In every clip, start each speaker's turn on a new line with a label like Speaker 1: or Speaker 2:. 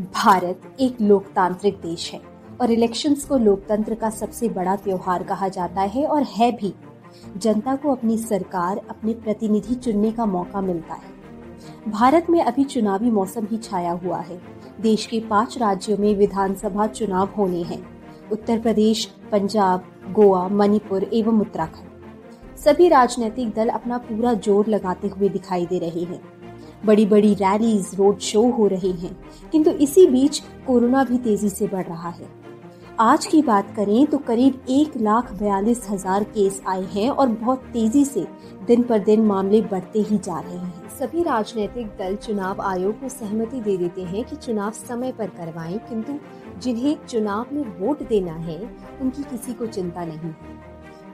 Speaker 1: भारत एक लोकतांत्रिक देश है और इलेक्शंस को लोकतंत्र का सबसे बड़ा त्योहार कहा जाता है और है भी। जनता को अपनी सरकार, अपने प्रतिनिधि चुनने का मौका मिलता है। भारत में अभी चुनावी मौसम ही छाया हुआ है। देश के पाँच राज्यों में विधानसभा चुनाव होने हैं। उत्तर प्रदेश, पंजाब, गोवा, मणिपुर एवं उत्तराखंड। सभी राजनीतिक दल अपना पूरा ज़ोर लगाते हुए दिखाई दे रहे हैं। बड़ी बड़ी रैलीज रोड शो हो रहे हैं। किंतु इसी बीच कोरोना भी तेज़ी से बढ़ रहा है। आज की बात करें तो करीब एक लाख बयालीस हज़ार केस आए हैं और बहुत तेज़ी से दिन पर दिन मामले बढ़ते ही जा रहे हैं। सभी राजनीतिक दल चुनाव आयोग को सहमति दे देते हैं कि चुनाव समय पर करवाएँ, किंतु जिन्हें चुनाव में वोट देना है, उनकी किसी को चिंता नहीं है।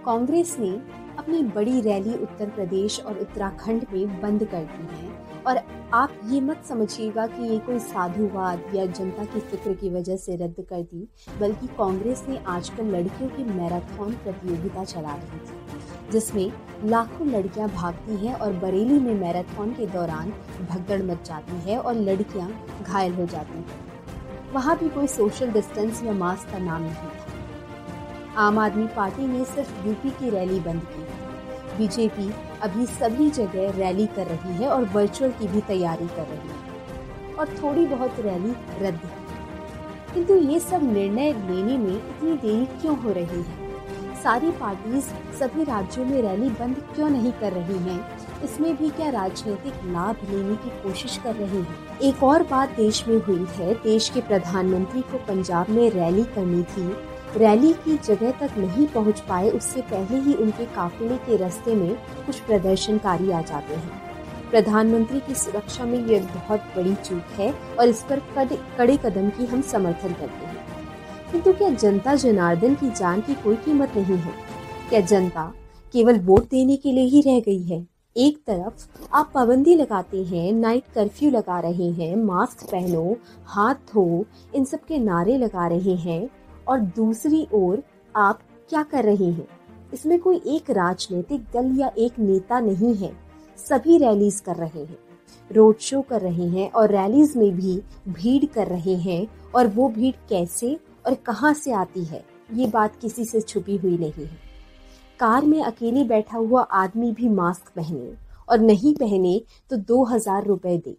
Speaker 1: कांग्रेस ने अपनी बड़ी रैली उत्तर प्रदेश और उत्तराखंड में बंद कर दी है। और आप ये मत समझिएगा कि ये कोई साधुवाद या जनता की फ़िक्र की वजह से रद्द कर दी, बल्कि कांग्रेस ने आजकल लड़कियों की मैराथन प्रतियोगिता चला रही थी, जिसमें लाखों लड़कियाँ भागती हैं और बरेली में मैराथन के दौरान भगदड़ मच जाती है और लड़कियाँ घायल हो जाती हैं। वहाँ भी कोई सोशल डिस्टेंस या मास्क का नाम नहीं था। आम आदमी पार्टी ने सिर्फ़ यूपी की रैली बंद की। बीजेपी अभी सभी जगह रैली कर रही है और वर्चुअल की भी तैयारी कर रही है। और थोड़ी बहुत रैली रद्द है। किंतु ये सब निर्णय लेने में इतनी देरी क्यों हो रही है? सारी पार्टीज़ सभी राज्यों में रैली बंद क्यों नहीं कर रही हैं? इसमें भी क्या राजनीतिक लाभ लेने की कोशिश कर रही है? एक और बात देश में हुई है। देश के प्रधानमंत्री को पंजाब में रैली करनी थी। रैली की जगह तक नहीं पहुँच पाए, उससे पहले ही उनके काफिले के रास्ते में कुछ प्रदर्शनकारी आ जाते हैं। प्रधानमंत्री की सुरक्षा में यह बहुत बड़ी चूक है और इस पर कड़े कदम की हम समर्थन करते हैं। किंतु क्या जनता जनार्दन की जान की कोई कीमत नहीं है? क्या जनता केवल वोट देने के लिए ही रह गई है? एक तरफ़ आप पाबंदी लगाते हैं, नाइट कर्फ्यू लगा रहे हैं, मास्क पहनो, हाथ धो, इन सब के नारे लगा रहे हैं और दूसरी ओर आप क्या कर रहे हैं? इसमें कोई एक राजनीतिक दल या एक नेता नहीं है। सभी रैलीज कर रहे हैं। रोड शो कर रहे हैं और रैलीज में भी भीड़ कर रहे हैं। और वो भीड़ कैसे और कहाँ से आती है? ये बात किसी से छुपी हुई नहीं है। कार में अकेले बैठा हुआ आदमी भी मास्क पहने और नहीं पहने तो दो हज़ार रुपए दे।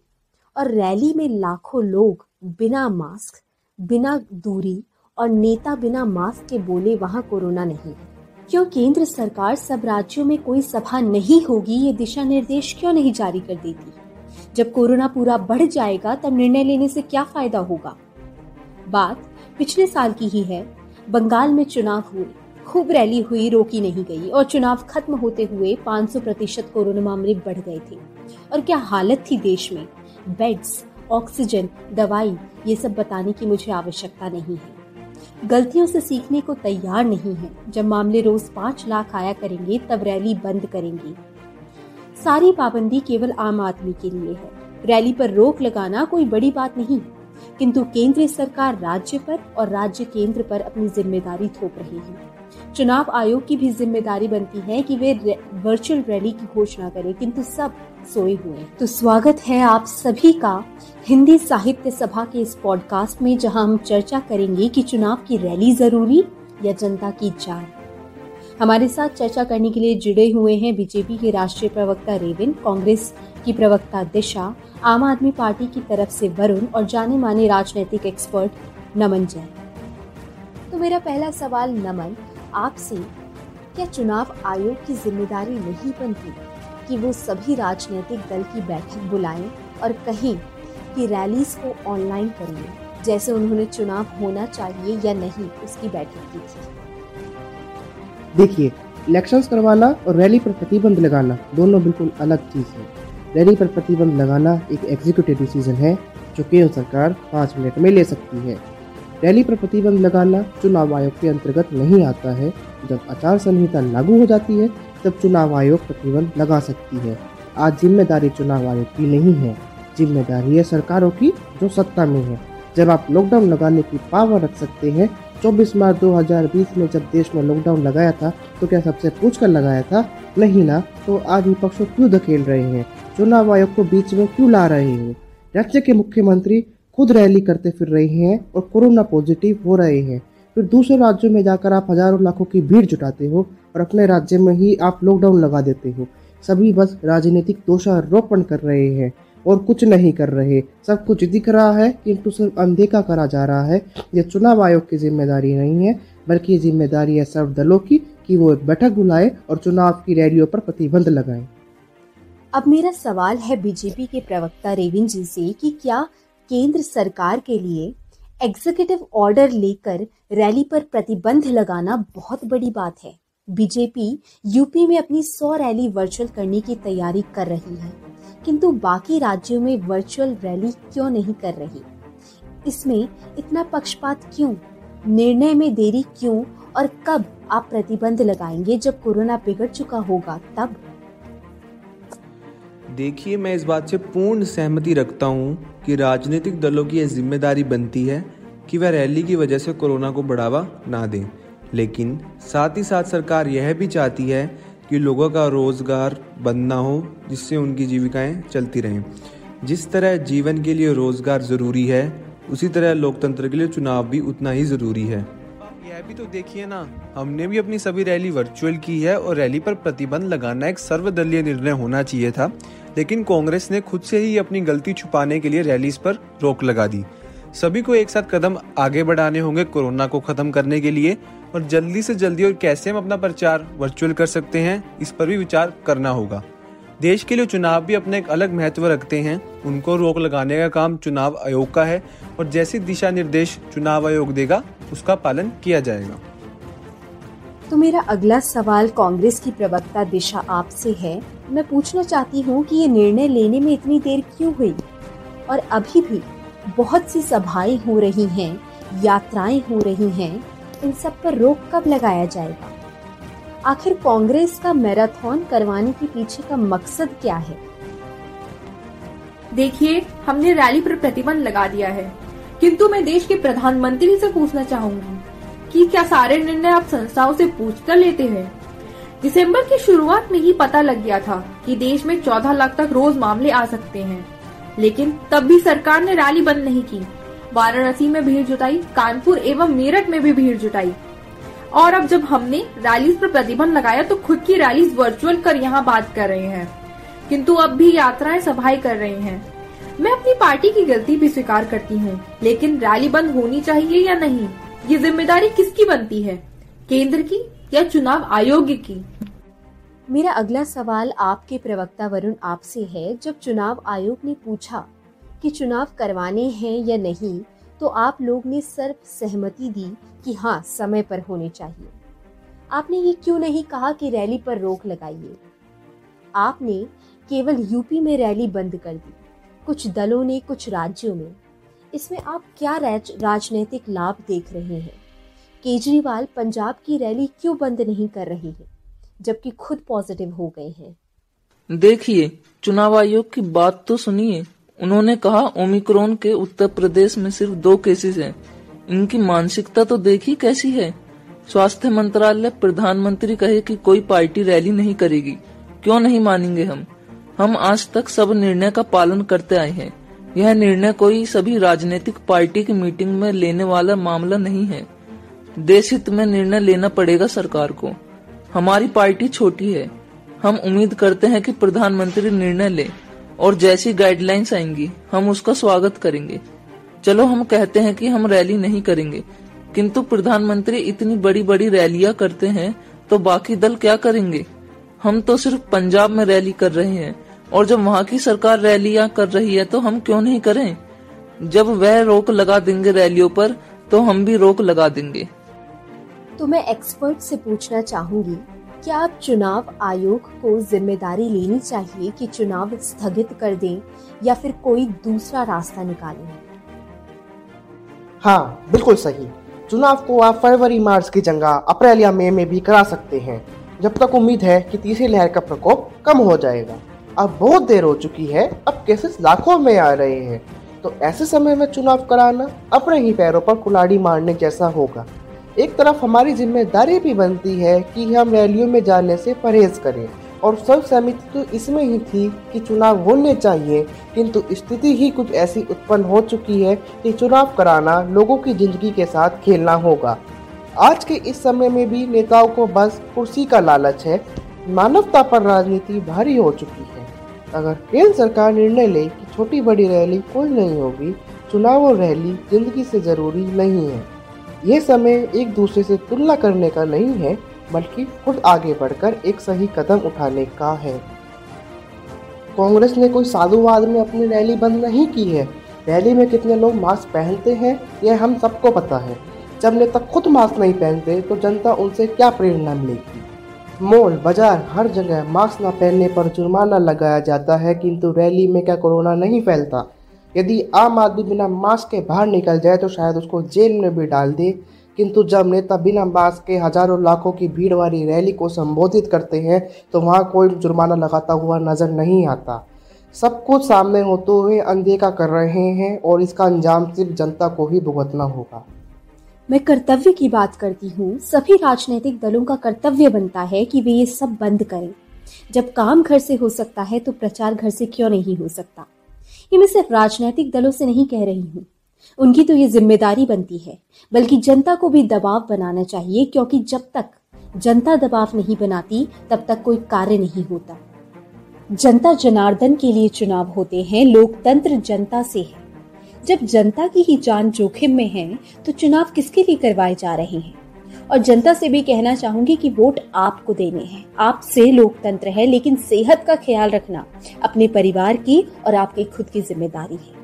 Speaker 1: और रैली में लाखों लोग बिना मास्क बिना दूरी और नेता बिना मास्क के बोले वहाँ कोरोना नहीं है। क्यों केंद्र सरकार सब राज्यों में कोई सभा नहीं होगी, ये दिशा निर्देश क्यों नहीं जारी कर देती? जब कोरोना पूरा बढ़ जाएगा, तब निर्णय लेने से क्या फ़ायदा होगा? बात पिछले साल की ही है। बंगाल में चुनाव हुए। खूब रैली हुई, रोकी नहीं गई और चुनाव खत्म होते हुए 500 प्रतिशत कोरोना मामले बढ़ गए थे। और क्या हालत थी देश में? बेड्स, ऑक्सीजन, दवाई, ये सब बताने की मुझे आवश्यकता नहीं है। गलतियों से सीखने को तैयार नहीं है। जब मामले रोज पाँच लाख आया करेंगे, तब रैली बंद करेंगे। सारी पाबंदी केवल आम आदमी के लिए है। रैली पर रोक लगाना कोई बड़ी बात नहीं। किंतु केंद्र सरकार राज्य पर और राज्य केंद्र पर अपनी ज़िम्मेदारी थोप रही है। चुनाव आयोग की भी ज़िम्मेदारी बनती है कि वे वर्चुअल रैली की घोषणा करें। किंतु सब सोए हुए तो स्वागत है आप सभी का हिंदी साहित्य सभा के इस पॉडकास्ट में, जहाँ हम चर्चा करेंगे कि चुनाव की रैली ज़रूरी या जनता की जान। हमारे साथ चर्चा करने के लिए जुड़े हुए हैं बीजेपी के राष्ट्रीय प्रवक्ता रेविन, कांग्रेस की प्रवक्ता दिशा, आम आदमी पार्टी की तरफ़ से वरुण और जाने माने राजनीतिक एक्सपर्ट नमन जैन। तो मेरा पहला सवाल नमन आपसे क्या चुनाव आयोग की ज़िम्मेदारी नहीं बनती कि वो सभी राजनीतिक दल की बैठक बुलाएँ और कहें कि रैलीज को ऑनलाइन करिए जैसे उन्होंने चुनाव होना चाहिए या नहीं उसकी बैठक की थी?
Speaker 2: देखिए इलेक्शंस करवाना और रैली पर प्रतिबंध लगाना दोनों बिल्कुल अलग चीज़ है। रैली पर प्रतिबंध लगाना एक एग्जीक्यूटिव डिसीज़न है जो केंद्र सरकार पाँच मिनट में ले सकती है। रैली पर प्रतिबंध लगाना चुनाव आयोग के अंतर्गत नहीं आता है। जब आचार संहिता लागू हो जाती है, तब चुनाव आयोग प्रतिबंध लगा सकती है। आज ज़िम्मेदारी चुनाव आयोग की नहीं है। ज़िम्मेदारी है सरकारों की, जो सत्ता में है। जब आप लॉकडाउन लगाने की पावर रख सकते हैं 24 मार्च 2020 में जब देश में लॉकडाउन लगाया था तो क्या सबसे पूछ कर लगाया था, नहीं ना तो आज विपक्षों क्यों धकेल रहे हैं? चुनाव आयोग को बीच में क्यों ला रहे हैं? राज्य के मुख्यमंत्री खुद रैली करते फिर रहे हैं और कोरोना पॉजिटिव हो रहे हैं। फिर दूसरे राज्यों में जाकर आप हज़ारों लाखों की भीड़ जुटाते हो और अपने राज्य में ही आप लॉकडाउन लगा देते हो। सभी बस राजनीतिक दोषारोपण कर रहे हैं और कुछ नहीं कर रहे। सब कुछ दिख रहा है, किंतु सिर्फ़ अनदेखा करा जा रहा है। यह चुनाव आयोग की ज़िम्मेदारी नहीं है, बल्कि ये ज़िम्मेदारी है सर्व दलों की कि वो एक बैठक बुलाए और चुनाव की रैलियों पर प्रतिबंध लगाए।
Speaker 1: अब मेरा सवाल है बीजेपी के प्रवक्ता रेविन जी से कि क्या केंद्र सरकार के लिए एग्जीक्यूटिव ऑर्डर लेकर रैली पर प्रतिबंध लगाना बहुत बड़ी बात है। बीजेपी यूपी में अपनी सौ रैली वर्चुअल करने की तैयारी कर रही है। किंतु बाकी राज्यों में वर्चुअल रैली क्यों नहीं कर रही? इसमें इतना पक्षपात क्यों? निर्णय में देरी क्यों? और कब आप प्रतिबंध लगाएँगे जब कोरोना बिगड़ चुका होगा तब?
Speaker 3: देखिए, मैं इस बात से पूर्ण सहमति रखता हूँ कि राजनीतिक दलों की यह ज़िम्मेदारी बनती है कि वह रैली की वजह से कोरोना को बढ़ावा ना दें। लेकिन साथ ही साथ सरकार यह भी चाहती है कि लोगों का रोज़गार बंद ना हो, जिससे उनकी जीविकाएँ चलती रहें। जिस तरह जीवन के लिए रोज़गार ज़रूरी है, उसी तरह लोकतंत्र के लिए चुनाव भी उतना ही ज़रूरी है। यह भी तो देखिए ना, हमने भी अपनी सभी रैली वर्चुअल की है और रैली पर प्रतिबंध लगाना एक सर्वदलीय निर्णय होना चाहिए था। लेकिन कांग्रेस ने खुद से ही अपनी गलती छुपाने के लिए रैलीज पर रोक लगा दी। सभी को एक साथ कदम आगे बढ़ाने होंगे कोरोना को खत्म करने के लिए और जल्दी से जल्दी और कैसे हम अपना प्रचार वर्चुअल कर सकते हैं, इस पर भी विचार करना होगा। देश के लिए चुनाव भी अपने एक अलग महत्व रखते हैं। उनको रोक लगाने का काम चुनाव आयोग का है और जैसे दिशा निर्देश चुनाव आयोग देगा, उसका पालन किया जाएगा।
Speaker 1: तो मेरा अगला सवाल कांग्रेस की प्रवक्ता दिशा आपसे है। मैं पूछना चाहती हूँ कि ये निर्णय लेने में इतनी देर क्यों हुई? और अभी भी बहुत सी सभाएँ हो रही हैं, यात्राएँ हो रही हैं, इन सब पर रोक कब लगाया जाएगा? आखिर कांग्रेस का मैराथन करवाने के पीछे का मकसद क्या है?
Speaker 4: देखिए, हमने रैली पर प्रतिबंध लगा दिया है। किंतु मैं देश के प्रधानमंत्री से पूछना चाहूँगी। कि क्या सारे निर्णय आप संस्थाओं से पूछ कर लेते हैं? दिसंबर की शुरुआत में ही पता लग गया था कि देश में 14 लाख तक रोज मामले आ सकते हैं। लेकिन तब भी सरकार ने रैली बंद नहीं की। वाराणसी में भीड़ जुटाई, कानपुर एवं मेरठ में भी भीड़ जुटाई। और अब जब हमने रैलीज पर प्रतिबंध लगाया तो खुद की रैलीज वर्चुअल कर यहाँ बात कर रहे हैं। किंतु अब भी यात्राएँ सभाएँ कर रहे हैं। मैं अपनी पार्टी की गलती भी स्वीकार करती हूँ, लेकिन रैली बंद होनी चाहिए या नहीं? ये ज़िम्मेदारी किसकी बनती है? केंद्र की या चुनाव आयोग की?
Speaker 1: मेरा अगला सवाल आपके प्रवक्ता वरुण आपसे है, जब चुनाव आयोग ने पूछा कि चुनाव करवाने हैं या नहीं तो आप लोग ने सर्व सहमति दी कि हाँ समय पर होने चाहिए। आपने ये क्यों नहीं कहा कि रैली पर रोक लगाइए? आपने केवल यूपी में रैली बंद कर दी। कुछ दलों ने, कुछ राज्यों में। इसमें आप क्या राजनीतिक लाभ देख रहे हैं? केजरीवाल पंजाब की रैली क्यों बंद नहीं कर रही है, जबकि खुद पॉजिटिव हो गए हैं?
Speaker 5: देखिए, चुनाव आयोग की बात तो सुनिए। उन्होंने कहा, ओमिक्रोन के उत्तर प्रदेश में सिर्फ़ दो केसेस हैं। इनकी मानसिकता तो देखी कैसी है? स्वास्थ्य मंत्रालय प्रधानमंत्री कहे कि कोई पार्टी रैली नहीं करेगी। क्यों नहीं मानेंगे हम? हम आज तक सब निर्णय का पालन करते आए हैं। यह निर्णय कोई सभी राजनीतिक पार्टी की मीटिंग में लेने वाला मामला नहीं है। देश हित में निर्णय लेना पड़ेगा सरकार को। हमारी पार्टी छोटी है। हम उम्मीद करते हैं कि प्रधानमंत्री निर्णय ले और जैसी गाइडलाइंस आएँगी, हम उसका स्वागत करेंगे। चलो, हम कहते हैं कि हम रैली नहीं करेंगे, किंतु प्रधानमंत्री इतनी बड़ी बड़ी रैलियाँ करते हैं तो बाकी दल क्या करेंगे? हम तो सिर्फ़ पंजाब में रैली कर रहे हैं। और जब वहाँ की सरकार रैलियाँ कर रही है तो हम क्यों नहीं करें? जब वह रोक लगा देंगे रैलियों पर तो हम भी रोक लगा देंगे।
Speaker 1: तो मैं एक्सपर्ट से पूछना चाहूँगी क्या आप चुनाव आयोग को ज़िम्मेदारी लेनी चाहिए कि चुनाव स्थगित कर दें या फिर कोई दूसरा रास्ता निकालें?
Speaker 2: हाँ बिल्कुल सही। चुनाव को आप फरवरी मार्च की जगह अप्रैल या मई में भी करा सकते हैं जब तक उम्मीद है कि तीसरी लहर का प्रकोप कम हो जाएगा। अब बहुत देर हो चुकी है, अब केसेस लाखों में आ रहे हैं। तो ऐसे समय में चुनाव कराना, अपने ही पैरों पर कुलाड़ी मारने जैसा होगा। एक तरफ़ हमारी ज़िम्मेदारी भी बनती है कि हम रैलियों में जाने से परहेज करें, और सब सहमति तो इसमें ही थी कि चुनाव होने चाहिए, किंतु स्थिति ही कुछ ऐसी उत्पन्न हो चुकी है कि चुनाव कराना लोगों की ज़िंदगी के साथ खेलना होगा। आज के इस समय में भी नेताओं को बस कुर्सी का लालच है। मानवता पर राजनीति भारी हो चुकी है। अगर केंद्र सरकार निर्णय ले कि छोटी बड़ी रैली कोई नहीं होगी, चुनाव और रैली ज़िंदगी से ज़रूरी नहीं है। ये समय एक दूसरे से तुलना करने का नहीं है, बल्कि खुद आगे बढ़कर एक सही कदम उठाने का है। कांग्रेस ने कोई साधुवाद में अपनी रैली बंद नहीं की है। रैली में कितने लोग मास्क पहनते हैं, यह हम सबको पता है। जब नेता खुद मास्क नहीं पहनते तो जनता उनसे क्या प्रेरणा मिलेगी? मॉल बाज़ार हर जगह मास्क न पहनने पर जुर्माना लगाया जाता है, किंतु रैली में क्या कोरोना नहीं फैलता? यदि आम आदमी बिना मास्क के बाहर निकल जाए तो शायद उसको जेल में भी डाल दे। किंतु जब नेता बिना मास्क के हज़ारों लाखों की भीड़ वाली रैली को संबोधित करते हैं तो वहाँ कोई जुर्माना लगाता हुआ नज़र नहीं आता। सब कुछ सामने होते हुए अनदेखा कर रहे हैं, और इसका अंजाम सिर्फ़ जनता को ही भुगतना होगा।
Speaker 1: मैं कर्तव्य की बात करती हूँ। सभी राजनीतिक दलों का कर्तव्य बनता है कि वे ये सब बंद करें। जब काम घर से हो सकता है तो प्रचार घर से क्यों नहीं हो सकता? ये मैं सिर्फ़ राजनीतिक दलों से नहीं कह रही हूँ। उनकी तो ये ज़िम्मेदारी बनती है, बल्कि जनता को भी दबाव बनाना चाहिए, क्योंकि जब तक जनता दबाव नहीं बनाती, तब तक कोई कार्य नहीं होता। जनता जनार्दन के लिए चुनाव होते हैं, लोकतंत्र जनता से है। जब जनता की ही जान जोखिम में है तो चुनाव किसके लिए करवाए जा रहे हैं? और जनता से भी कहना चाहूँगी कि वोट आपको देने हैं। आपसे लोकतंत्र है, लेकिन सेहत का ख्याल रखना अपने परिवार की और आपकी खुद की ज़िम्मेदारी है।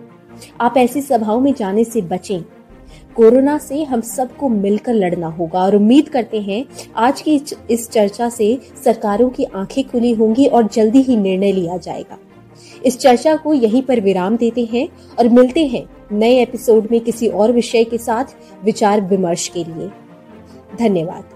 Speaker 1: आप ऐसी सभाओं में जाने से बचें। कोरोना से हम सबको मिलकर लड़ना होगा और उम्मीद करते हैं आज की इस चर्चा से सरकारों की आँखें खुली होंगी और जल्दी ही निर्णय लिया जाएगा। इस चर्चा को यहीं पर विराम देते हैं और मिलते हैं नए एपिसोड में किसी और विषय के साथ विचार विमर्श के लिए। धन्यवाद।